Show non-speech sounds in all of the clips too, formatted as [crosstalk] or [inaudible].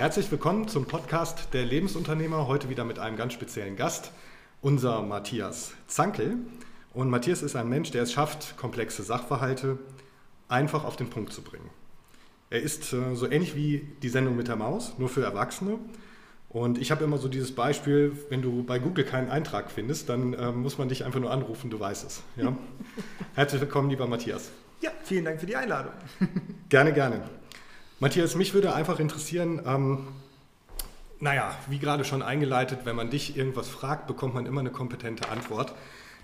Herzlich willkommen zum Podcast der Lebensunternehmer. Heute wieder mit einem ganz speziellen Gast, unser Matthias Zankel. Und Matthias ist ein Mensch, der es schafft, komplexe Sachverhalte einfach auf den Punkt zu bringen. Er ist äh, so ähnlich wie die Sendung mit der Maus, nur für Erwachsene. Und ich habe immer so dieses Beispiel, wenn du bei Google keinen Eintrag findest, dann äh, muss man dich einfach nur anrufen, du weißt es. Ja? [laughs] Herzlich willkommen, lieber Matthias. Ja, vielen Dank für die Einladung. gerne, gerne. Matthias, mich würde einfach interessieren, ähm, naja, wie gerade schon eingeleitet, wenn man dich irgendwas fragt, bekommt man immer eine kompetente Antwort.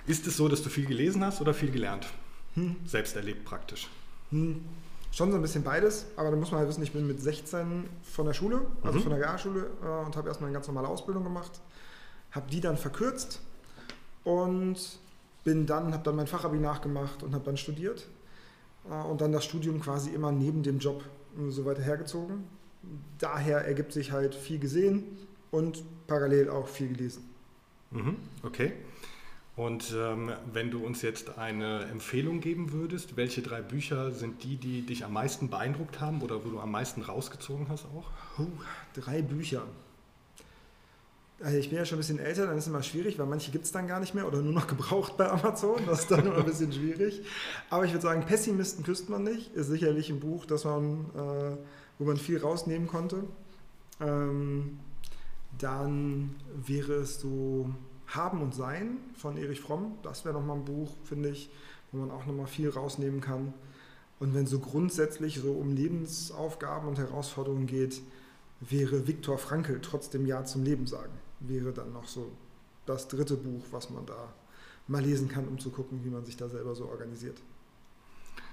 Ist es so, dass du viel gelesen hast oder viel gelernt? Hm. Selbst erlebt praktisch. Hm. Schon so ein bisschen beides, aber da muss man halt wissen, ich bin mit 16 von der Schule, also mhm. von der Realschule äh, und habe erstmal eine ganz normale Ausbildung gemacht, habe die dann verkürzt und bin dann, habe dann mein Fachabi nachgemacht und habe dann studiert äh, und dann das Studium quasi immer neben dem Job so weiter hergezogen. Daher ergibt sich halt viel gesehen und parallel auch viel gelesen. Mhm, okay. Und ähm, wenn du uns jetzt eine Empfehlung geben würdest, welche drei Bücher sind die, die dich am meisten beeindruckt haben oder wo du am meisten rausgezogen hast auch? Oh, drei Bücher. Also ich bin ja schon ein bisschen älter, dann ist es immer schwierig, weil manche gibt es dann gar nicht mehr oder nur noch gebraucht bei Amazon. Das ist dann immer ein bisschen schwierig. Aber ich würde sagen, Pessimisten küsst man nicht. Ist sicherlich ein Buch, das man, äh, wo man viel rausnehmen konnte. Ähm, dann wäre es so Haben und Sein von Erich Fromm. Das wäre nochmal ein Buch, finde ich, wo man auch nochmal viel rausnehmen kann. Und wenn es so grundsätzlich so um Lebensaufgaben und Herausforderungen geht, wäre Viktor Frankl trotzdem Ja zum Leben sagen wäre dann noch so das dritte Buch, was man da mal lesen kann, um zu gucken, wie man sich da selber so organisiert.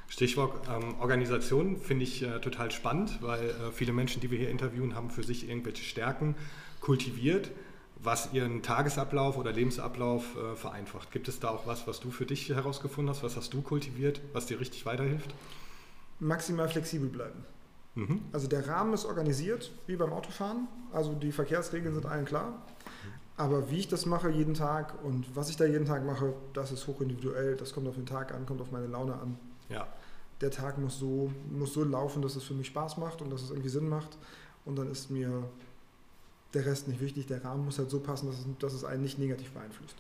Stichwort ähm, Organisation finde ich äh, total spannend, weil äh, viele Menschen, die wir hier interviewen, haben für sich irgendwelche Stärken kultiviert, was ihren Tagesablauf oder Lebensablauf äh, vereinfacht. Gibt es da auch was, was du für dich herausgefunden hast? Was hast du kultiviert, was dir richtig weiterhilft? Maximal flexibel bleiben. Mhm. Also der Rahmen ist organisiert, wie beim Autofahren. Also die Verkehrsregeln sind allen klar. Aber wie ich das mache jeden Tag und was ich da jeden Tag mache, das ist hochindividuell. Das kommt auf den Tag an, kommt auf meine Laune an. Ja. Der Tag muss so, muss so laufen, dass es für mich Spaß macht und dass es irgendwie Sinn macht. Und dann ist mir der Rest nicht wichtig. Der Rahmen muss halt so passen, dass es, dass es einen nicht negativ beeinflusst.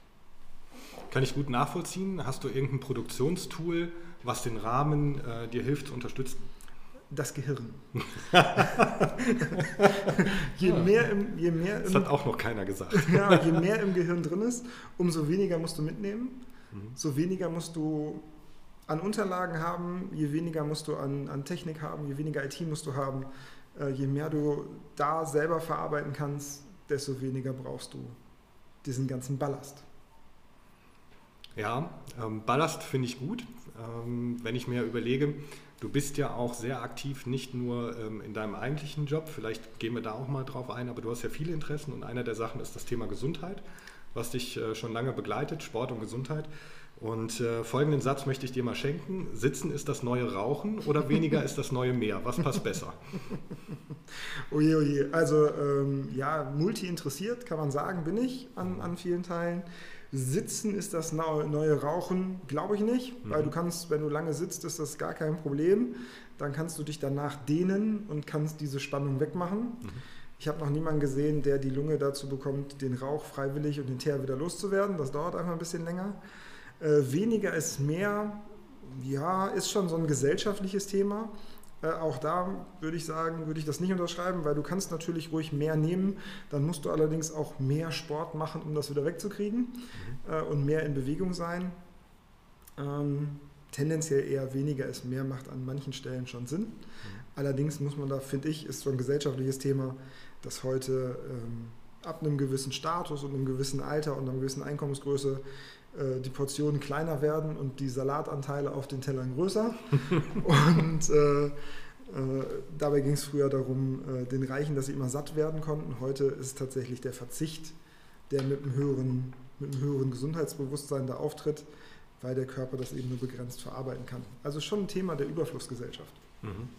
Kann ich gut nachvollziehen. Hast du irgendein Produktionstool, was den Rahmen äh, dir hilft zu unterstützen? Das Gehirn. [laughs] je, mehr im, je mehr im, das hat auch noch keiner gesagt. [laughs] ja, je mehr im Gehirn drin ist, umso weniger musst du mitnehmen, mhm. so weniger musst du an Unterlagen haben, je weniger musst du an, an Technik haben, je weniger IT musst du haben. Äh, je mehr du da selber verarbeiten kannst, desto weniger brauchst du diesen ganzen Ballast. Ja, ähm, Ballast finde ich gut. Ähm, wenn ich mir überlege, Du bist ja auch sehr aktiv, nicht nur ähm, in deinem eigentlichen Job, vielleicht gehen wir da auch mal drauf ein, aber du hast ja viele Interessen und einer der Sachen ist das Thema Gesundheit, was dich äh, schon lange begleitet, Sport und Gesundheit. Und äh, folgenden Satz möchte ich dir mal schenken. Sitzen ist das neue Rauchen oder [laughs] weniger ist das neue Meer? Was passt besser? [laughs] Oje, oje. Also ähm, ja, multi interessiert, kann man sagen, bin ich an, an vielen Teilen. Sitzen ist das neue Rauchen, glaube ich nicht, mhm. weil du kannst, wenn du lange sitzt, ist das gar kein Problem. Dann kannst du dich danach dehnen und kannst diese Spannung wegmachen. Mhm. Ich habe noch niemanden gesehen, der die Lunge dazu bekommt, den Rauch freiwillig und den Teer wieder loszuwerden. Das dauert einfach ein bisschen länger. Äh, weniger ist mehr, ja, ist schon so ein gesellschaftliches Thema. Äh, auch da würde ich sagen, würde ich das nicht unterschreiben, weil du kannst natürlich ruhig mehr nehmen. Dann musst du allerdings auch mehr Sport machen, um das wieder wegzukriegen mhm. äh, und mehr in Bewegung sein. Ähm, tendenziell eher weniger ist mehr macht an manchen Stellen schon Sinn. Mhm. Allerdings muss man da, finde ich, ist so ein gesellschaftliches Thema, dass heute ähm, ab einem gewissen Status und einem gewissen Alter und einer gewissen Einkommensgröße die Portionen kleiner werden und die Salatanteile auf den Tellern größer. [laughs] und äh, äh, dabei ging es früher darum, äh, den Reichen, dass sie immer satt werden konnten. Heute ist tatsächlich der Verzicht, der mit einem höheren, mit einem höheren Gesundheitsbewusstsein da auftritt, weil der Körper das eben nur begrenzt verarbeiten kann. Also schon ein Thema der Überflussgesellschaft. Mhm.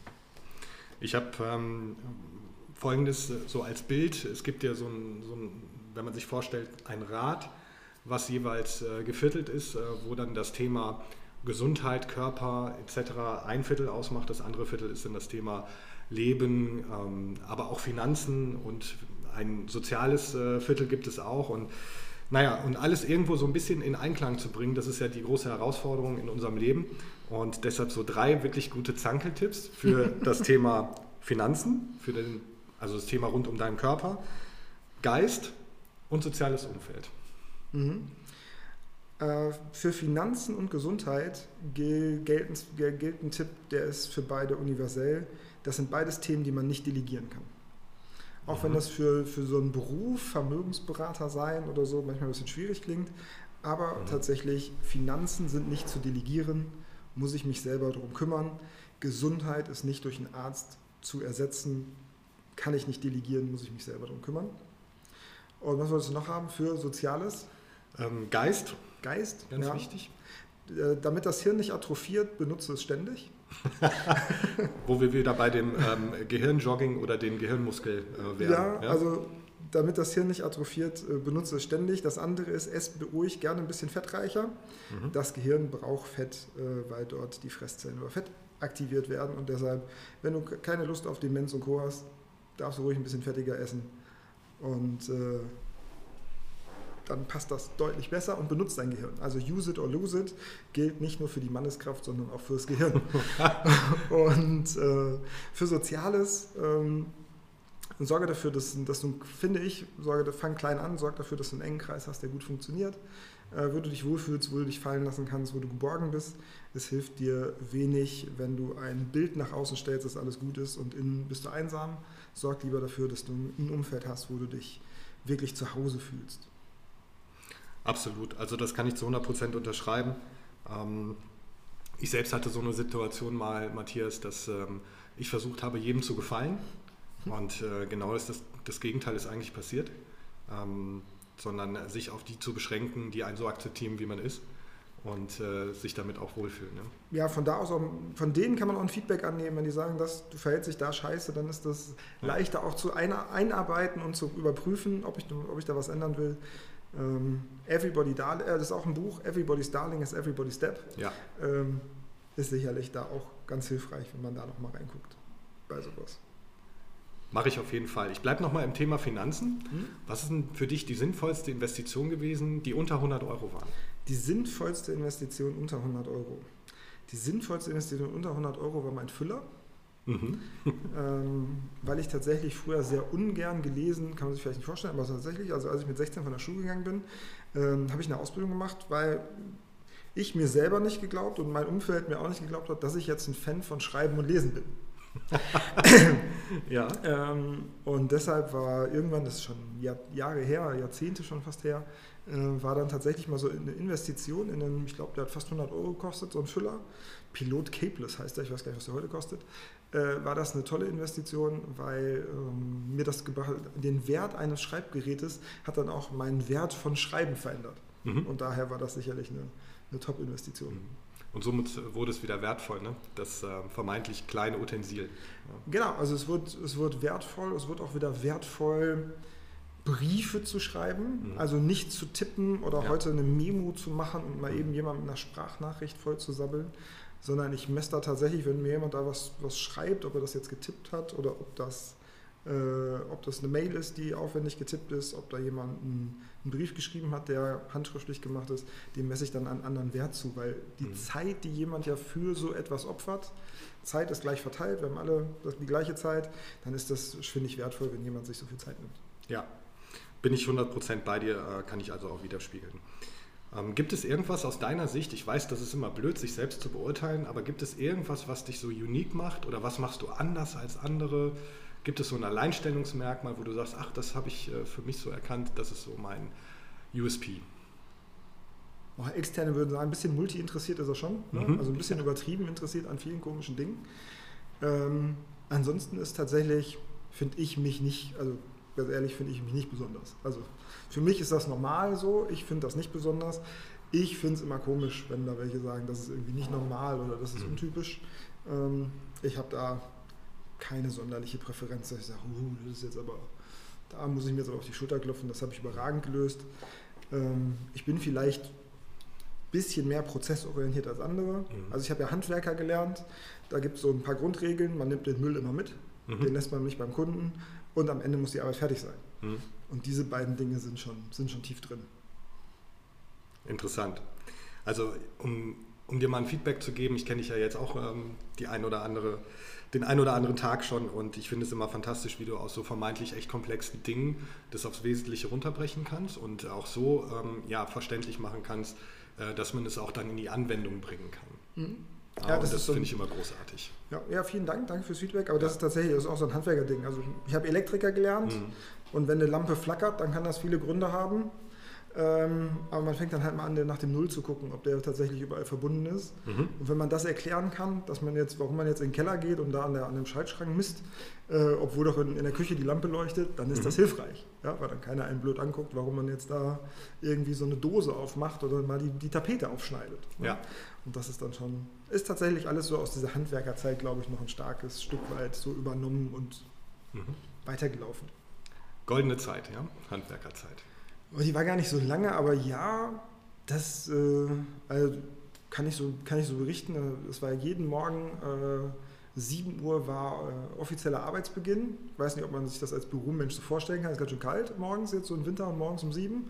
Ich habe ähm, folgendes so als Bild: Es gibt ja so ein, so ein, wenn man sich vorstellt, ein Rad was jeweils äh, geviertelt ist, äh, wo dann das Thema Gesundheit, Körper etc. ein Viertel ausmacht. Das andere Viertel ist dann das Thema Leben, ähm, aber auch Finanzen und ein soziales äh, Viertel gibt es auch. Und naja, und alles irgendwo so ein bisschen in Einklang zu bringen, das ist ja die große Herausforderung in unserem Leben. Und deshalb so drei wirklich gute Zankeltipps für [laughs] das Thema Finanzen, für den, also das Thema rund um deinen Körper, Geist und soziales Umfeld. Mhm. Äh, für Finanzen und Gesundheit gilt, gilt ein Tipp, der ist für beide universell. Das sind beides Themen, die man nicht delegieren kann. Auch mhm. wenn das für, für so einen Beruf, Vermögensberater sein oder so, manchmal ein bisschen schwierig klingt. Aber mhm. tatsächlich, Finanzen sind nicht zu delegieren, muss ich mich selber darum kümmern. Gesundheit ist nicht durch einen Arzt zu ersetzen, kann ich nicht delegieren, muss ich mich selber darum kümmern. Und was wolltest du noch haben für Soziales? Ähm, Geist. Geist, ganz ja. wichtig. Äh, damit das Hirn nicht atrophiert, benutze es ständig. [laughs] Wo wir wieder bei dem ähm, Gehirnjogging oder dem Gehirnmuskel äh, wären. Ja, ja, also damit das Hirn nicht atrophiert, äh, benutze es ständig. Das andere ist, ess ruhig gerne ein bisschen fettreicher. Mhm. Das Gehirn braucht Fett, äh, weil dort die Fresszellen über Fett aktiviert werden. Und deshalb, wenn du keine Lust auf Demenz und Co. hast, darfst du ruhig ein bisschen fettiger essen. Und äh, dann passt das deutlich besser und benutzt dein Gehirn. Also use it or lose it gilt nicht nur für die Manneskraft, sondern auch fürs Gehirn. [laughs] und äh, für Soziales ähm, sorge dafür, dass, dass, du, finde ich, sorge, fang klein an, sorge dafür, dass du einen engen Kreis hast, der gut funktioniert, äh, wo du dich wohlfühlst, wo du dich fallen lassen kannst, wo du geborgen bist. Es hilft dir wenig, wenn du ein Bild nach außen stellst, dass alles gut ist und innen bist du einsam. Sorg lieber dafür, dass du ein Umfeld hast, wo du dich wirklich zu Hause fühlst. Absolut, also das kann ich zu 100% unterschreiben. Ähm, ich selbst hatte so eine Situation mal, Matthias, dass ähm, ich versucht habe, jedem zu gefallen. Und äh, genau das, das Gegenteil ist eigentlich passiert. Ähm, sondern sich auf die zu beschränken, die einen so akzeptieren, wie man ist und äh, sich damit auch wohlfühlen. Ne? Ja, von da aus, auch, von denen kann man auch ein Feedback annehmen, wenn die sagen, dass du verhältst dich da scheiße, dann ist das ja. leichter auch zu einarbeiten und zu überprüfen, ob ich, ob ich da was ändern will. Ähm, Everybody Darling, äh, das ist auch ein Buch, Everybody's Darling is Everybody's Step. Ja. Ähm, ist sicherlich da auch ganz hilfreich, wenn man da nochmal reinguckt bei sowas. Mache ich auf jeden Fall. Ich bleibe nochmal im Thema Finanzen. Hm? Was ist denn für dich die sinnvollste Investition gewesen, die unter 100 Euro waren? Die sinnvollste Investition unter 100 Euro. Die sinnvollste Investition unter 100 Euro war mein Füller. Mhm. [laughs] ähm, weil ich tatsächlich früher sehr ungern gelesen, kann man sich vielleicht nicht vorstellen, aber tatsächlich, also als ich mit 16 von der Schule gegangen bin, ähm, habe ich eine Ausbildung gemacht, weil ich mir selber nicht geglaubt und mein Umfeld mir auch nicht geglaubt hat, dass ich jetzt ein Fan von Schreiben und Lesen bin. [laughs] ja. Ähm, und deshalb war irgendwann, das ist schon Jahr, Jahre her, Jahrzehnte schon fast her, äh, war dann tatsächlich mal so eine Investition in einen, ich glaube, der hat fast 100 Euro gekostet, so ein Füller. Pilot Capeless heißt der, ich weiß gar nicht, was der heute kostet äh, war das eine tolle Investition, weil ähm, mir das den Wert eines Schreibgerätes hat dann auch meinen Wert von Schreiben verändert. Mhm. Und daher war das sicherlich eine, eine Top-Investition. Mhm. Und somit wurde es wieder wertvoll, ne? das äh, vermeintlich kleine Utensil. Ja. Genau, also es wird, es wird wertvoll, es wird auch wieder wertvoll, Briefe zu schreiben, mhm. also nicht zu tippen oder ja. heute eine Memo zu machen und mal mhm. eben jemand mit einer Sprachnachricht voll zu sabbeln, sondern ich messe da tatsächlich, wenn mir jemand da was, was schreibt, ob er das jetzt getippt hat oder ob das, äh, ob das eine Mail ist, die aufwendig getippt ist, ob da jemand einen, einen, Brief geschrieben hat, der handschriftlich gemacht ist, dem messe ich dann einen anderen Wert zu, weil die mhm. Zeit, die jemand ja für so etwas opfert, Zeit ist gleich verteilt, wir haben alle die gleiche Zeit, dann ist das, finde ich, wertvoll, wenn jemand sich so viel Zeit nimmt. Ja, bin ich 100% bei dir, äh, kann ich also auch widerspiegeln. Ähm, gibt es irgendwas aus deiner Sicht, ich weiß, das ist immer blöd, sich selbst zu beurteilen, aber gibt es irgendwas, was dich so unique macht oder was machst du anders als andere? Gibt es so ein Alleinstellungsmerkmal, wo du sagst, ach, das habe ich äh, für mich so erkannt, das ist so mein USP? Oh, Externe würden sagen, ein bisschen multi-interessiert ist er schon, ne? mhm. also ein bisschen übertrieben interessiert an vielen komischen Dingen. Ähm, ansonsten ist tatsächlich, finde ich mich nicht, also ganz ehrlich, finde ich mich nicht besonders. Also für mich ist das normal so, ich finde das nicht besonders. Ich finde es immer komisch, wenn da welche sagen, das ist irgendwie nicht normal oder das ist mhm. untypisch. Ähm, ich habe da keine sonderliche Präferenz. Ich sage, uh, das ist jetzt aber, da muss ich mir jetzt aber auf die Schulter klopfen, das habe ich überragend gelöst. Ähm, ich bin vielleicht ein bisschen mehr prozessorientiert als andere. Mhm. Also ich habe ja Handwerker gelernt, da gibt es so ein paar Grundregeln, man nimmt den Müll immer mit. mhm. den lässt man nicht beim Kunden und am Ende muss die Arbeit fertig sein. Mhm. Und diese beiden Dinge sind schon, sind schon tief drin. Interessant. Also um, um dir mal ein Feedback zu geben, ich kenne dich ja jetzt auch ähm, die ein oder andere, den ein oder anderen Tag schon und ich finde es immer fantastisch, wie du aus so vermeintlich echt komplexen Dingen das aufs Wesentliche runterbrechen kannst und auch so ähm, ja, verständlich machen kannst, äh, dass man es auch dann in die Anwendung bringen kann. Mhm. Ja, das, das finde ich immer großartig. Ja, ja, vielen Dank, danke fürs Feedback. Aber das ist tatsächlich das ist auch so ein Handwerker-Ding. Also ich habe Elektriker gelernt mhm. und wenn eine Lampe flackert, dann kann das viele Gründe haben. Ähm, aber man fängt dann halt mal an, nach dem Null zu gucken, ob der tatsächlich überall verbunden ist. Mhm. Und wenn man das erklären kann, dass man jetzt, warum man jetzt in den Keller geht und da an, der, an dem Schaltschrank misst, äh, obwohl doch in, in, der Küche die Lampe leuchtet, dann ist mhm. das hilfreich. Ja, weil dann keiner einen blöd anguckt, warum man jetzt da irgendwie so eine Dose aufmacht oder mal die, die Tapete aufschneidet. Ne? Ja. Und das ist dann schon, ist tatsächlich alles so aus dieser Handwerkerzeit, glaube ich, noch ein starkes Stück weit so übernommen und mhm. weitergelaufen. Goldene Zeit, ja, Handwerkerzeit. Die war gar nicht so lange, aber ja, das äh, also kann, ich so, kann ich so berichten. Es war jeden Morgen äh, 7 Uhr war äh, offizieller Arbeitsbeginn. Ich weiß nicht, ob man sich das als Büromensch so vorstellen kann. Es ist ganz schön kalt morgens, jetzt so im Winter und morgens um 7.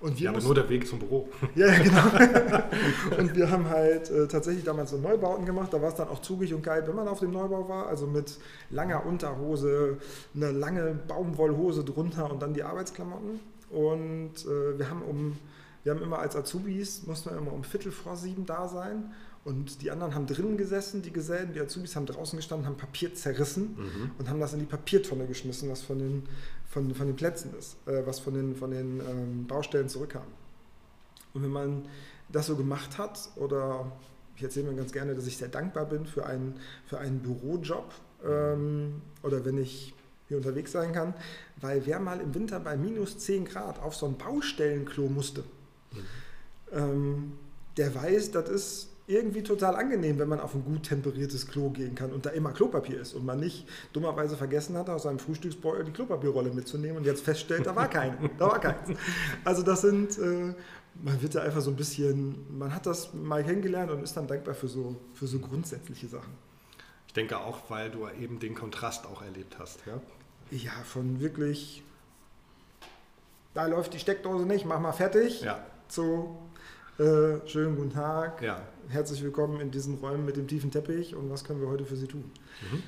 Und wir ja, aber nur der Weg zum Büro. [laughs] Ja, ja genau. [laughs] und wir haben halt äh, tatsächlich damals so Neubauten gemacht. Da war es dann auch zugig und geil, wenn man auf dem Neubau war. Also mit langer Unterhose, eine lange Baumwollhose drunter und dann die Arbeitsklamotten. Und äh, wir haben um, wir haben immer als Azubis, mussten wir immer um Viertel vor sieben da sein. Und die anderen haben drinnen gesessen, die Gesellen, die Azubis haben draußen gestanden, haben Papier zerrissen mhm. und haben das in die Papiertonne geschmissen, was von den, von, von den Plätzen ist, äh, was von den, von den ähm, Baustellen zurückkam. Und wenn man das so gemacht hat, oder ich erzähle mir ganz gerne, dass ich sehr dankbar bin für einen, für einen Bürojob, ähm, oder wenn ich hier unterwegs sein kann, weil wer mal im Winter bei minus 10 Grad auf so ein Baustellenklo musste, mhm. ähm, der weiß, das ist irgendwie total angenehm, wenn man auf ein gut temperiertes Klo gehen kann und da immer Klopapier ist und man nicht dummerweise vergessen hat, aus seinem Frühstücksbeutel die Klopapierrolle mitzunehmen und jetzt feststellt, da war keine, da war keins. Also das sind, äh, man wird da einfach so ein bisschen, man hat das mal kennengelernt und ist dann dankbar für so, für so grundsätzliche Sachen. Ich denke auch, weil du eben den Kontrast auch erlebt hast, ja? Ja, von wirklich, da läuft die Steckdose nicht, mach mal fertig, ja. zu äh, schönen guten Tag. Ja. Herzlich willkommen in diesen Räumen mit dem tiefen Teppich und was können wir heute für Sie tun? Mhm.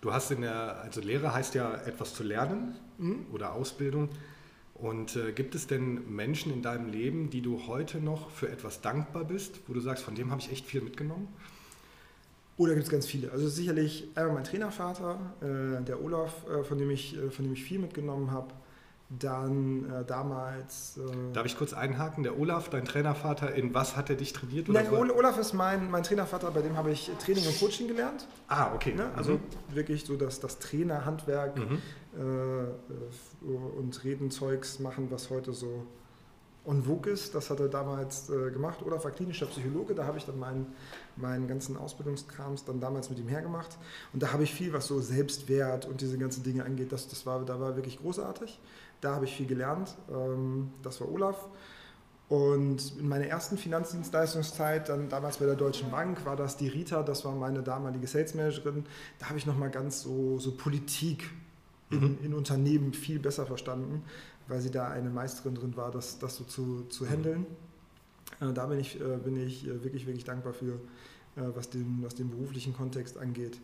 Du hast in der, also Lehre heißt ja etwas zu lernen mhm. oder Ausbildung. Und äh, gibt es denn Menschen in deinem Leben, die du heute noch für etwas dankbar bist, wo du sagst, von dem habe ich echt viel mitgenommen? Oder oh, gibt es ganz viele. Also sicherlich einmal mein Trainervater, äh, der Olaf, äh, von, dem ich, äh, von dem ich viel mitgenommen habe. Dann äh, damals. Äh, Darf ich kurz einhaken? Der Olaf, dein Trainervater, in was hat er dich trainiert? Nein, Olaf ist mein, mein Trainervater, bei dem habe ich Training und Coaching gelernt. Ah, okay. Ne? Also mhm. wirklich so das, das Trainerhandwerk mhm. äh, und Redenzeugs machen, was heute so on vogue ist. Das hat er damals gemacht. Olaf war klinischer Psychologe, da habe ich dann meinen, meinen ganzen Ausbildungskrams dann damals mit ihm hergemacht. Und da habe ich viel, was so Selbstwert und diese ganzen Dinge angeht, das, das war, da war wirklich großartig. Da habe ich viel gelernt. Ähm, das war Olaf. Und in meiner ersten Finanzdienstleistungszeit, dann damals bei der Deutschen Bank, war das die Rita, das war meine damalige Salesmanagerin. Da habe ich nochmal ganz so, so Politik in, mhm. in, Unternehmen viel besser verstanden, weil sie da eine Meisterin drin war, das, das so zu, zu handeln. Äh, da bin ich, äh, bin ich äh, wirklich, wirklich dankbar für, äh, was, den, was den beruflichen Kontext angeht.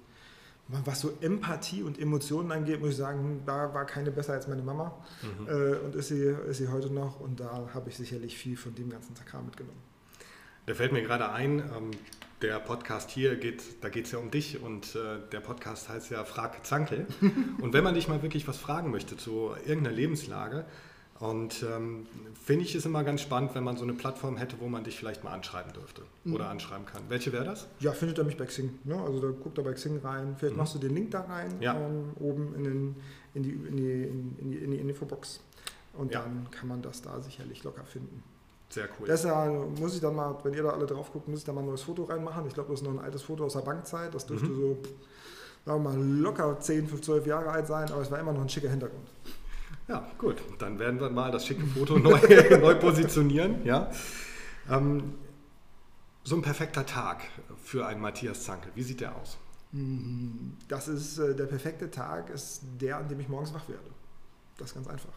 Was so Empathie und Emotionen angeht, muss ich sagen, da war keine besser als meine Mama. Mhm. Äh, und ist sie, ist sie heute noch. Und da habe ich sicherlich viel von dem ganzen Kram mitgenommen. Da fällt mir gerade ein, ähm, der Podcast hier geht, da geht es ja um dich und äh, der Podcast heißt ja Frag Zankel. [laughs] und wenn man dich mal wirklich was fragen möchte zu irgendeiner Lebenslage, und ähm, finde ich es immer ganz spannend, wenn man so eine Plattform hätte, wo man dich vielleicht mal anschreiben dürfte mhm. oder anschreiben kann. Welche wäre das? Ja, findet er mich bei Xing. Ne? Also da guckt er bei Xing rein. Vielleicht mhm. machst du den Link da rein, ja. ähm, oben in, den, in, die, in, die, in, die, in die Infobox. Und ja. dann kann man das da sicherlich locker finden. Sehr cool. Deshalb muss ich dann mal, wenn ihr da alle drauf guckt, muss ich da mal ein neues Foto reinmachen. Ich glaube, das ist noch ein altes Foto aus der Bankzeit. Das dürfte mhm. so, sagen wir mal, locker 10, 12 Jahre alt sein, aber es war immer noch ein schicker Hintergrund. Ja, gut. Dann werden wir mal das schicke Foto [laughs] neu, neu positionieren. Ja. Ähm, so ein perfekter Tag für einen Matthias Zankel, wie sieht der aus? Mhm. Das ist äh, der perfekte Tag, ist der, an dem ich morgens wach werde. Das ist ganz einfach.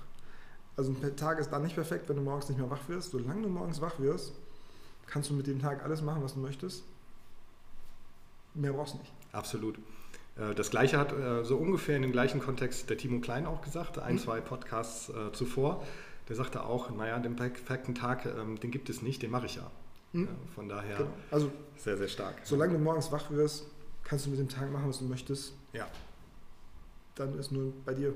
Also ein Tag ist dann nicht perfekt, wenn du morgens nicht mehr wach wirst. Solange du morgens wach wirst, kannst du mit dem Tag alles machen, was du möchtest. Mehr brauchst du nicht. Absolut. Äh, das gleiche hat äh, so ungefähr in dem gleichen Kontext der Timo Klein auch gesagt, ein, mhm. zwei Podcasts äh, zuvor. Der sagte auch, naja, den perfekten Tag, ähm, den gibt es nicht, den mache ich ja. Mhm. Von daher genau. also, sehr, sehr stark. Solange du morgens wach wirst, kannst du mit dem Tag machen, was du möchtest. Ja. Dann ist nur bei dir.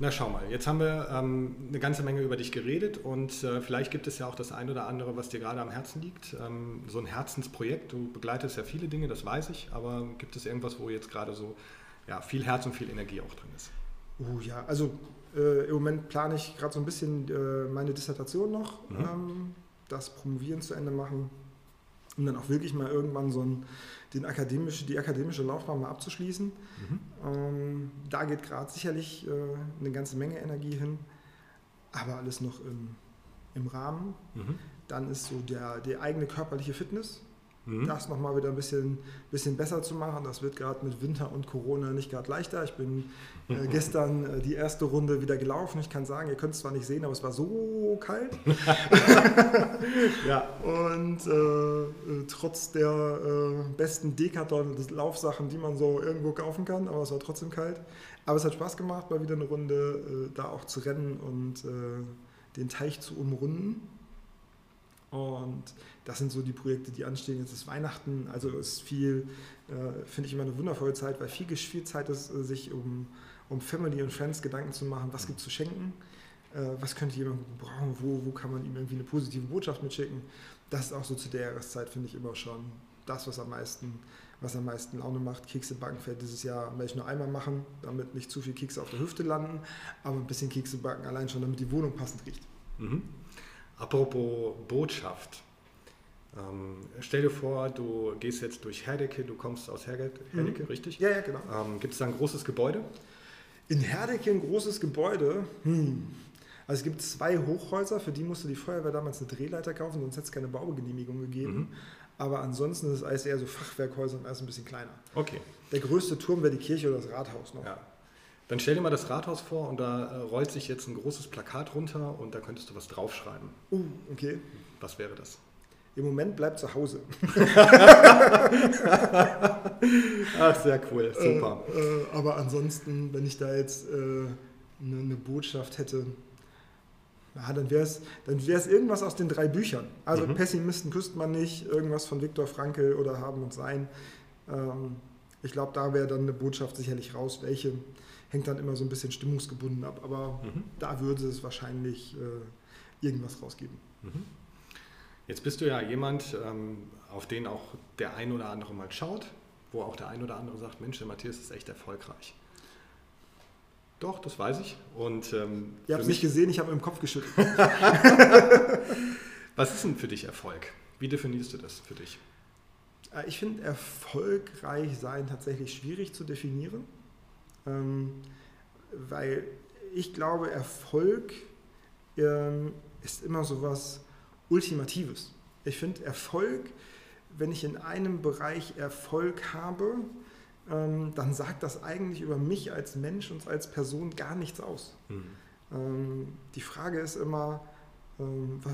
Na schau mal, jetzt haben wir ähm, eine ganze Menge über dich geredet und äh, vielleicht gibt es ja auch das ein oder andere, was dir gerade am Herzen liegt. Ähm, so ein Herzensprojekt, du begleitest ja viele Dinge, das weiß ich, aber gibt es irgendwas, wo jetzt gerade so ja, viel Herz und viel Energie auch drin ist? Oh ja, also äh, im Moment plane ich gerade so ein bisschen äh, meine Dissertation noch, mhm. ähm, das Promovieren zu Ende machen, um dann auch wirklich mal irgendwann so ein den akademische, die akademische Laufbahn mal abzuschließen. Mhm. Ähm, da geht gerade sicherlich äh, eine ganze Menge Energie hin, aber alles noch im, im Rahmen. Mhm. Dann ist so der, die eigene körperliche Fitness mhm. das nochmal wieder ein bisschen, bisschen besser zu machen. Das wird gerade mit Winter und Corona nicht gerade leichter. Ich bin äh, [laughs] gestern äh, die erste Runde wieder gelaufen. Ich kann sagen, ihr könnt es zwar nicht sehen, aber es war so kalt. [laughs] ja. Und äh, äh, trotz der äh, besten Decathlon-Laufsachen, die man so irgendwo kaufen kann, aber es war trotzdem kalt. Aber es hat Spaß gemacht, mal wieder eine Runde äh, da auch zu rennen und den Teich zu umrunden. Und das sind so die Projekte, die anstehen. Jetzt ist Weihnachten, also ist viel, äh, finde ich immer eine wundervolle Zeit, weil viel, viel Zeit ist, äh, sich um, um Family und Friends Gedanken zu machen, was gibt es zu schenken, äh, was könnte jemand brauchen, wo, wo kann man ihm irgendwie eine positive Botschaft mitschicken. Das ist auch so zu der Jahreszeit, finde ich immer schon das, was am meisten, was am meisten Laune macht. Kekse backen fällt dieses Jahr werde ich nur einmal machen, damit nicht zu viel Kekse auf der Hüfte landen, aber ein bisschen Kekse backen allein schon, damit die Wohnung passend riecht. Mhm. Apropos Botschaft. Ähm, stell dir vor, du gehst jetzt durch Herdecke, du kommst aus Herdecke, mhm. richtig? Ja, ja, genau. Ähm, Gibt es da ein großes Gebäude? In Herdecke ein großes Gebäude? Hm. Also es gibt zwei Hochhäuser, für die musste die Feuerwehr damals eine Drehleiter kaufen, sonst hätte es keine Baugenehmigung gegeben. Mhm. Aber ansonsten ist es alles eher so Fachwerkhäuser und alles ein bisschen kleiner. Okay. Der größte Turm wäre die Kirche oder das Rathaus noch. Ja. Dann stell dir mal das Rathaus vor und da äh, rollt sich jetzt ein großes Plakat runter und da könntest du was draufschreiben. Uh, okay. Was wäre das? Im Moment bleibt zu Hause. [laughs] Ach, sehr cool, super. Äh, äh, aber ansonsten, wenn ich da jetzt äh, eine, eine, Botschaft hätte, ja, dann wäre es dann irgendwas aus den drei Büchern. Also mhm. Pessimisten küsst man nicht, irgendwas von Viktor Frankl oder Haben und Sein. Ähm, ich glaube, da wäre dann eine Botschaft sicherlich raus, welche hängt dann immer so ein bisschen stimmungsgebunden ab. Aber mhm. da würde es wahrscheinlich äh, irgendwas rausgeben. Mhm. Jetzt bist du ja jemand, ähm, auf den auch der ein oder andere mal schaut, wo auch der ein oder andere sagt, Mensch, der Matthias ist echt erfolgreich. Doch, das weiß ich. Und, ähm, Ihr habt es nicht gesehen, ich habe im Kopf geschüttelt. [laughs] Was ist denn für dich Erfolg? Wie definierst du das für dich? Äh, ich finde erfolgreich sein tatsächlich schwierig zu definieren. Ähm, weil ich glaube, Erfolg ähm, ist immer so was Ultimatives. Ich finde Erfolg, wenn ich in einem Bereich Erfolg habe, ähm, dann sagt das eigentlich über mich als Mensch und als Person gar nichts aus. Mhm. Die Frage ist immer,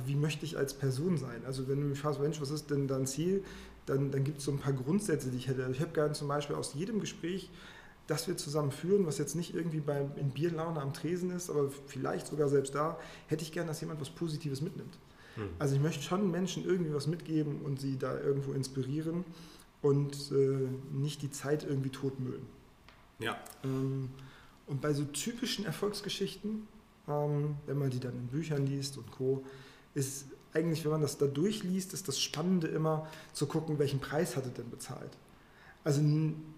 wie möchte ich als Person sein? Also wenn du mich fragst, Mensch, was ist denn dein Ziel? Dann, dann gibt es so ein paar Grundsätze, die ich hätte. Ich habe gerne zum Beispiel aus jedem Gespräch das wir zusammen führen, was jetzt nicht irgendwie bei, in Bierlaune am Tresen ist, aber vielleicht sogar selbst da, hätte ich gern, dass jemand was Positives mitnimmt. Mhm. Also ich möchte schon Menschen irgendwie was mitgeben und sie da irgendwo inspirieren und äh, nicht die Zeit irgendwie totmüllen. Ja. Ähm, und bei so typischen Erfolgsgeschichten, ähm, wenn man die dann in Büchern liest und Co., ist eigentlich, wenn man das da durchliest, ist das Spannende immer zu gucken, welchen Preis hat er denn bezahlt. Also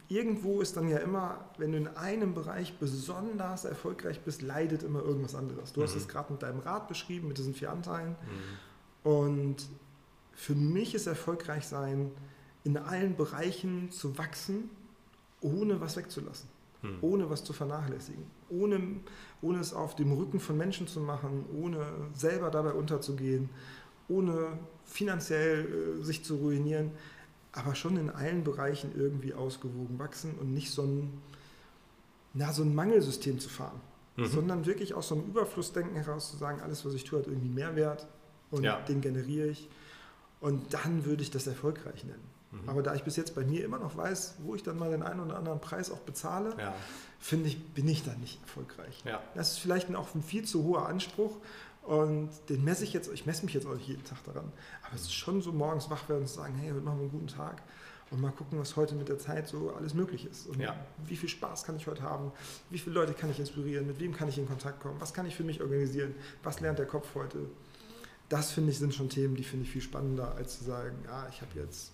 irgendwo ist dann ja immer, wenn du in einem Bereich besonders erfolgreich bist, leidet immer irgendwas anderes. Du mhm. hast es gerade mit deinem Rad beschrieben, mit diesen vier Anteilen. Mhm. Und für mich ist erfolgreich sein, in allen Bereichen zu wachsen, ohne was wegzulassen, mhm. ohne was zu vernachlässigen, ohne, ohne es auf dem Rücken von Menschen zu machen, ohne selber dabei unterzugehen, ohne finanziell äh, sich zu ruinieren aber schon in allen Bereichen irgendwie ausgewogen wachsen und nicht so ein, na, so ein Mangelsystem zu fahren, mhm. sondern wirklich aus so einem Überflussdenken heraus zu sagen, alles, was ich tue, hat irgendwie Mehrwert und ja. den generiere ich. Und dann würde ich das erfolgreich nennen. Mhm. Aber da ich bis jetzt bei mir immer noch weiß, wo ich dann mal den einen oder anderen Preis auch bezahle, ja. finde ich, bin ich da nicht erfolgreich. Ja. Das ist vielleicht auch ein viel zu hoher Anspruch und den messe ich jetzt, ich messe mich jetzt auch nicht jeden Tag daran. Aber es ist schon so morgens wach werden und sagen, hey, heute machen wir einen guten Tag und mal gucken, was heute mit der Zeit so alles möglich ist. Und ja. wie viel Spaß kann ich heute haben? Wie viele Leute kann ich inspirieren? Mit wem kann ich in Kontakt kommen? Was kann ich für mich organisieren? Was lernt der Kopf heute? Das finde ich sind schon Themen, die finde ich viel spannender, als zu sagen, ja, ich habe jetzt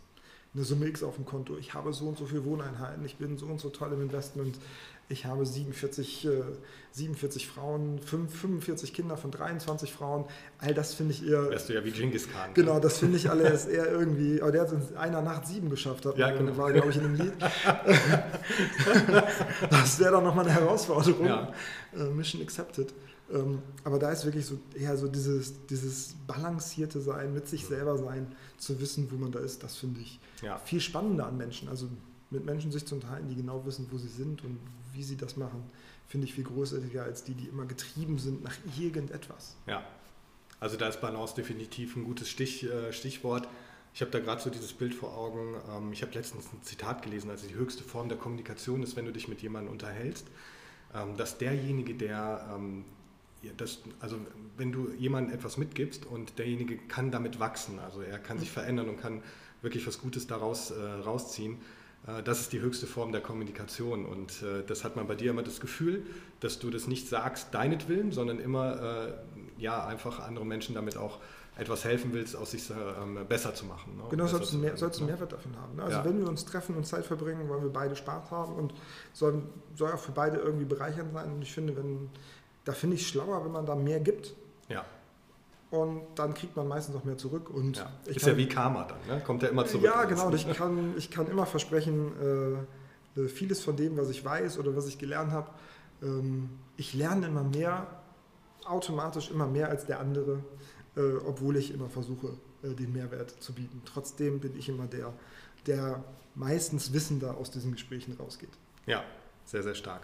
eine Summe X auf dem Konto, ich habe so und so viele Wohneinheiten, ich bin so und so toll im Investment, ich habe 47, äh, 47 Frauen, 5, 45 Kinder von 23 Frauen. All das finde ich eher. Wärst du ja wie Genghis Khan. Ne? Genau, das finde ich alles eher irgendwie. Aber der hat es in einer Nacht sieben geschafft, hat ja, genau. war, glaube ich, in einem Lied. [laughs] das wäre dann nochmal eine Herausforderung. Ja. Äh, Mission accepted. Ähm, aber da ist wirklich so eher so dieses, dieses balancierte Sein, mit sich selber sein, zu wissen, wo man da ist, das finde ich ja. viel spannender an Menschen. Also mit Menschen sich zu unterhalten, die genau wissen, wo sie sind und wie sie das machen, finde ich viel großartiger als die, die immer getrieben sind nach irgendetwas. Ja, also da ist Balance definitiv ein gutes Stich, äh, Stichwort. Ich habe da gerade so dieses Bild vor Augen. Ähm, ich habe letztens ein Zitat gelesen, also die höchste Form der Kommunikation ist, wenn du dich mit jemandem unterhältst, ähm, dass derjenige, der ähm, das, also wenn du jemandem etwas mitgibst und derjenige kann damit wachsen, also er kann sich verändern und kann wirklich was Gutes daraus äh, rausziehen, das ist die höchste Form der Kommunikation. Und äh, das hat man bei dir immer das Gefühl, dass du das nicht sagst deinetwillen, sondern immer äh, ja, einfach anderen Menschen damit auch etwas helfen willst, aus sich ähm, besser zu machen. Ne? Genau, sollst du, mehr, sollst du Mehrwert davon haben. Ne? Also ja. wenn wir uns treffen und Zeit verbringen, wollen wir beide Spaß haben und soll, soll auch für beide irgendwie bereichernd sein. Und ich finde, wenn, da finde ich es schlauer, wenn man da mehr gibt. Ja und dann kriegt man meistens auch mehr zurück. Und ja. Ist kann, ja wie Karma dann, ne? kommt ja immer zurück. Ja, genau. Und ich kann, ich kann immer versprechen, äh, äh, vieles von dem, was ich weiß oder was ich gelernt habe, ähm, ich lerne immer mehr, automatisch immer mehr als der andere, äh, obwohl ich immer versuche, äh, den Mehrwert zu bieten. Trotzdem bin ich immer der, der meistens wissender aus diesen Gesprächen rausgeht. Ja, sehr, sehr stark.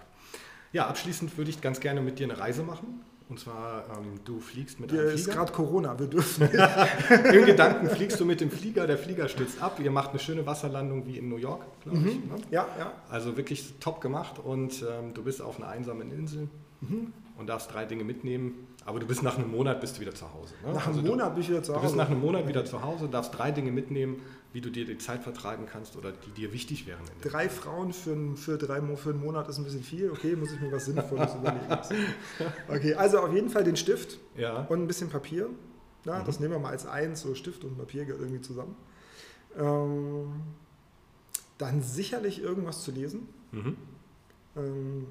Ja, abschließend würde ich ganz gerne mit dir eine Reise machen. Und zwar, ähm, du fliegst mit Hier einem Flieger. ist gerade Corona, wir dürfen [laughs] nicht. In Gedanken fliegst du mit dem Flieger, der Flieger stürzt ab. Ihr macht eine schöne Wasserlandung wie in New York, glaube mhm. ich. Ne? Ja, ja. Also wirklich top gemacht und ähm, du bist auf einer einsamen Insel mhm. und darfst drei Dinge mitnehmen. Aber du bist nach einem Monat bist du wieder zu Hause. Ne? Nach einem also Monat du, bin ich wieder zu Hause. Du bist nach einem Monat wieder zu Hause, darfst drei Dinge mitnehmen, wie du dir die Zeit vertreiben kannst oder die dir wichtig wären. Drei Frauen für, für, drei, für einen Monat ist ein bisschen viel. Okay, muss ich mir was Sinnvolles überlegen. [laughs] Okay, also auf jeden Fall den Stift ja. und ein bisschen Papier. Ja, mhm. Das nehmen wir mal als eins, so Stift und Papier gehört irgendwie zusammen. Ähm, dann sicherlich irgendwas zu lesen. Mhm. Ähm,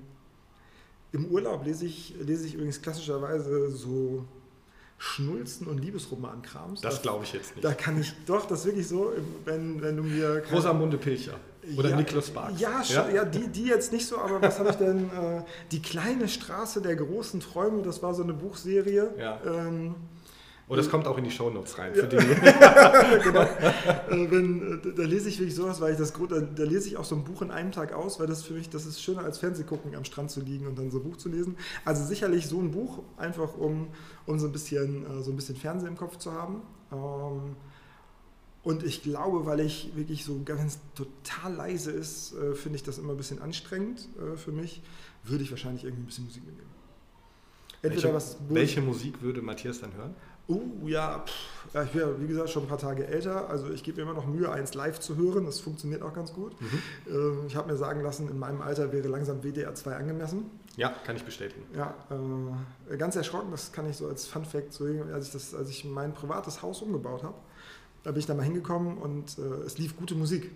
Im Urlaub lese ich, lese ich übrigens klassischerweise so Schnulzen und Liebesroman-Krams. Das glaube ich jetzt nicht. Da kann ich, doch, das ist wirklich so, wenn, wenn du mir... Rosamunde Pilcher oder ja, Niklas Sparks. Ja, ja? ja die, die jetzt nicht so, aber was habe ich denn? Äh, die kleine Straße der großen Träume, das war so eine Buchserie. Ja. Ähm, Oh, das kommt auch in die Shownotes rein. Für die. [laughs] genau. Äh, wenn, äh, da lese ich wirklich sowas, weil ich das da, da lese ich auch so ein Buch in einem Tag aus, weil das für mich, das ist schöner als Fernsehgucken am Strand zu liegen und dann so ein Buch zu lesen. Also sicherlich so ein Buch, einfach um, um so, ein bisschen, äh, so ein bisschen Fernsehen im Kopf zu haben. Ähm, und ich glaube, weil ich wirklich so ganz total leise ist, finde ich das immer ein bisschen anstrengend für mich, würde ich wahrscheinlich irgendwie ein bisschen Musik mitnehmen. Entweder welche, was, welche Musik würde Matthias dann hören? Oh ja, pff, ich bin ja wie gesagt schon ein paar Tage älter, also ich gebe mir immer noch Mühe, eins live zu hören, das funktioniert auch ganz gut. Mhm. Äh, ich habe mir sagen lassen, in meinem Alter wäre langsam WDR 2 angemessen. Ja, kann ich bestätigen. Ja, äh, ganz erschrocken, das kann ich so als Fun Fact sagen, als ich, das, als ich mein privates Haus umgebaut habe, da bin ich da mal hingekommen und äh, es lief gute Musik.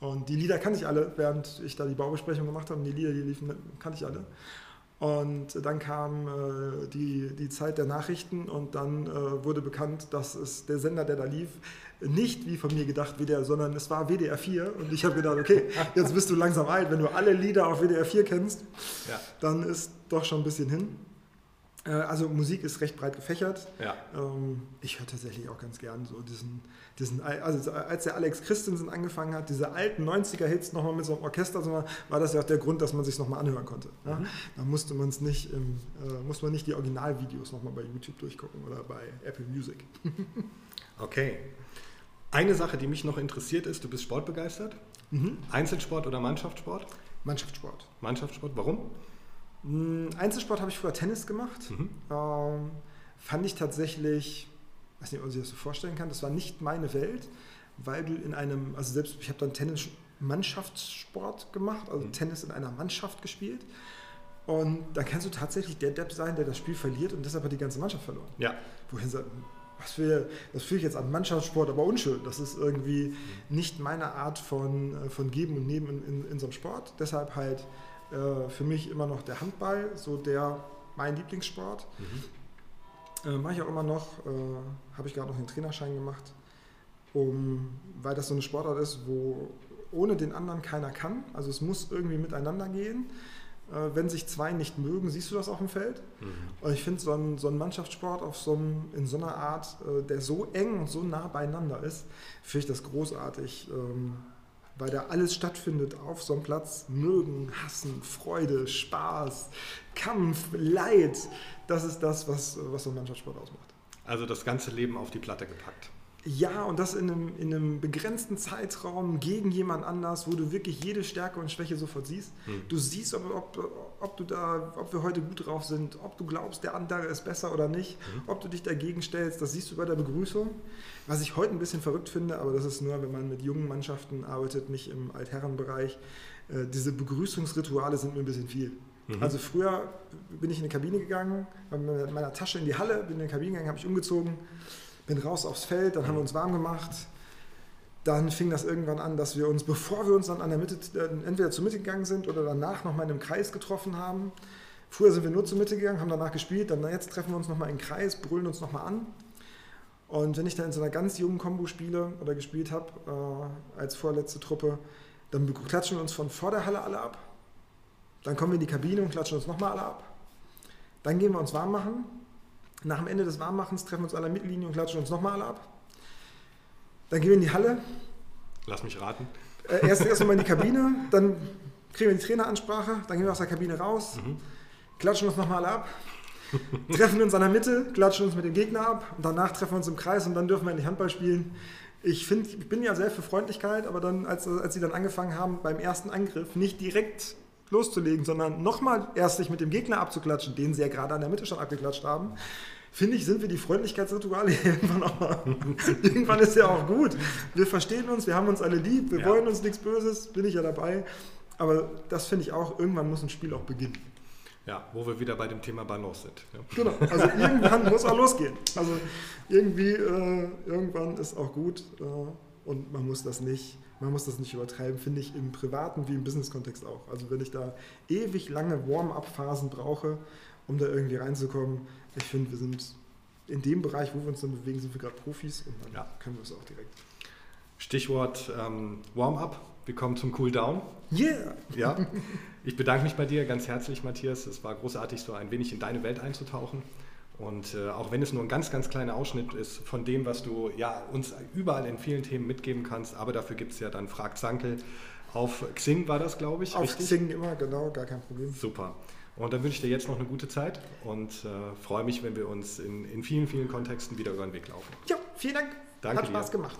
Und die Lieder kannte ich alle, während ich da die Baubesprechung gemacht habe. Und die Lieder, die liefen, kannte ich alle. Und dann kam äh, die, die Zeit der Nachrichten und dann äh, wurde bekannt, dass es der Sender, der da lief, nicht wie von mir gedacht WDR, sondern es war WDR 4. Und ich habe gedacht, okay, jetzt bist du langsam alt. Wenn du alle Lieder auf WDR 4 kennst, ja. dann ist doch schon ein bisschen hin. Äh, also Musik ist recht breit gefächert. Ja. Ähm, ich höre tatsächlich auch ganz gern so diesen, diesen, also als der Alex Christensen angefangen hat, diese alten 90er-Hits nochmal mit so einem Orchester, war das ja auch der Grund, dass man sich nochmal anhören konnte. Ja? Mhm. Da musste man es nicht, im, äh, muss man nicht die Originalvideos nochmal bei YouTube durchgucken oder bei Apple Music. [laughs] okay. Eine Sache, die mich noch interessiert ist, du bist sportbegeistert. Mhm. Einzelsport oder Mannschaftssport? Mannschaftssport. Mannschaftssport, warum? Hm, Einzelsport habe ich früher Tennis gemacht. Mhm. Ähm, fand ich tatsächlich, weiß nicht, ob man sich das so vorstellen kann, das war nicht meine Welt, weil du in einem, also selbst ich habe dann Tennis Mannschaftssport gemacht, also mhm. Tennis in einer Mannschaft gespielt. Und dann kannst du tatsächlich der Depp sein, der das Spiel verliert und deshalb hat die ganze Mannschaft verloren. Ja. Wohin was für, das fühle ich jetzt an Mannschaftssport, aber unschön. Das ist irgendwie mhm. nicht meine Art von, äh, von Geben und Nehmen in, in, in so einem Sport. Deshalb halt äh, für mich immer noch der Handball, so der mein Lieblingssport. Mhm. Äh, Mache ich auch immer noch, äh, habe ich gerade noch den Trainerschein gemacht, um, weil das so eine Sportart ist, wo ohne den anderen keiner kann. Also es muss irgendwie miteinander gehen. Äh, wenn sich zwei nicht mögen, siehst du das auf dem Feld. Mhm. Und ich finde so ein, so ein Mannschaftssport auf so einem, in so einer Art, der so eng und so nah beieinander ist, finde ich das großartig. Weil da alles stattfindet auf so einem Platz. Mögen, Hassen, Freude, Spaß, Kampf, Leid. Das ist das, was, was so ein Mannschaftssport ausmacht. Also das ganze Leben auf die Platte gepackt. Ja, und das in einem, in einem begrenzten Zeitraum gegen jemand anders, wo du wirklich jede Stärke und Schwäche sofort siehst. Hm. Du siehst, ob, ob, ob, du da, ob wir heute gut drauf sind, ob du glaubst, der andere ist besser oder nicht, hm. ob du dich dagegen stellst, das siehst du bei der Begrüßung. Was ich heute ein bisschen verrückt finde, aber das ist nur, wenn man mit jungen Mannschaften arbeitet, nicht im Altherrenbereich. Äh, diese Begrüßungsrituale sind mir ein bisschen viel. Mhm. Also früher bin ich in eine Kabine gegangen, mit meiner Tasche in die Halle, bin in die Kabine gegangen, habe ich umgezogen bin raus aufs Feld, dann haben wir uns warm gemacht. Dann fing das irgendwann an, dass wir uns, bevor wir uns dann an der Mitte, äh, entweder zur Mitte gegangen sind oder danach nochmal in einem Kreis getroffen haben. Früher sind wir nur zur Mitte gegangen, haben danach gespielt, dann jetzt treffen wir uns nochmal in Kreis, brüllen uns nochmal an. Und wenn ich dann in so einer ganz jungen Kombo spiele oder gespielt habe, äh, als vorletzte Truppe, dann klatschen wir uns von vor der Halle alle ab. Dann kommen wir in die Kabine und klatschen uns nochmal alle ab. Dann gehen wir uns warm machen. Nach dem Ende des Warmmachens treffen wir uns an der Mittellinie und klatschen uns nochmal alle ab. Dann gehen wir in die Halle. Lass mich raten. Äh, erst erstmal in die [laughs] Kabine, dann kriegen wir die Traineransprache, dann gehen wir aus der Kabine raus, mhm. klatschen uns nochmal alle ab, treffen uns an der Mitte, klatschen uns mit dem Gegner ab und danach treffen wir uns im Kreis und dann dürfen wir in die Handball spielen. Ich, find, ich bin ja sehr für Freundlichkeit, aber dann, als, als sie dann angefangen haben, beim ersten Angriff nicht direkt loszulegen, sondern nochmal erst sich mit dem Gegner abzuklatschen, den sie ja gerade an der Mitte schon abgeklatscht haben, finde ich, sind wir die Freundlichkeitsrituale [laughs] irgendwann auch mal. irgendwann ist ja auch gut. Wir verstehen uns, wir haben uns alle lieb, wir ja. wollen uns nichts Böses, bin ich ja dabei. Aber das finde ich auch, irgendwann muss ein Spiel auch beginnen. Ja, wo wir wieder bei dem Thema Balance sind. Ja. Genau, also irgendwann muss auch losgehen. Also irgendwie, äh, irgendwann ist auch gut äh, und man muss das nicht man muss das nicht übertreiben, finde ich im privaten wie im Business-Kontext auch. Also wenn ich da ewig lange Warm-up-Phasen brauche, um da irgendwie reinzukommen, ich finde, wir sind in dem Bereich, wo wir uns dann bewegen, sind wir gerade Profis und dann ja. können wir es auch direkt. Stichwort ähm, Warm-up. Wir kommen zum Cool-Down. Yeah! Ja. [laughs] Ich bedanke mich bei dir ganz herzlich, Matthias. Es war großartig, so ein wenig in deine Welt einzutauchen. Und äh, auch wenn es nur ein ganz, ganz kleiner Ausschnitt ist von dem, was du ja, uns überall in vielen Themen mitgeben kannst, aber dafür gibt es ja dann Frag Zankel. Auf Xing war das, glaube ich. Auf richtig? Xing immer, genau, gar kein Problem. Super. Und dann wünsche ich dir jetzt noch eine gute Zeit und äh, freue mich, wenn wir uns in, in vielen, vielen Kontexten wieder über den Weg laufen. Ja, vielen Dank. Danke Hat Spaß dir. gemacht.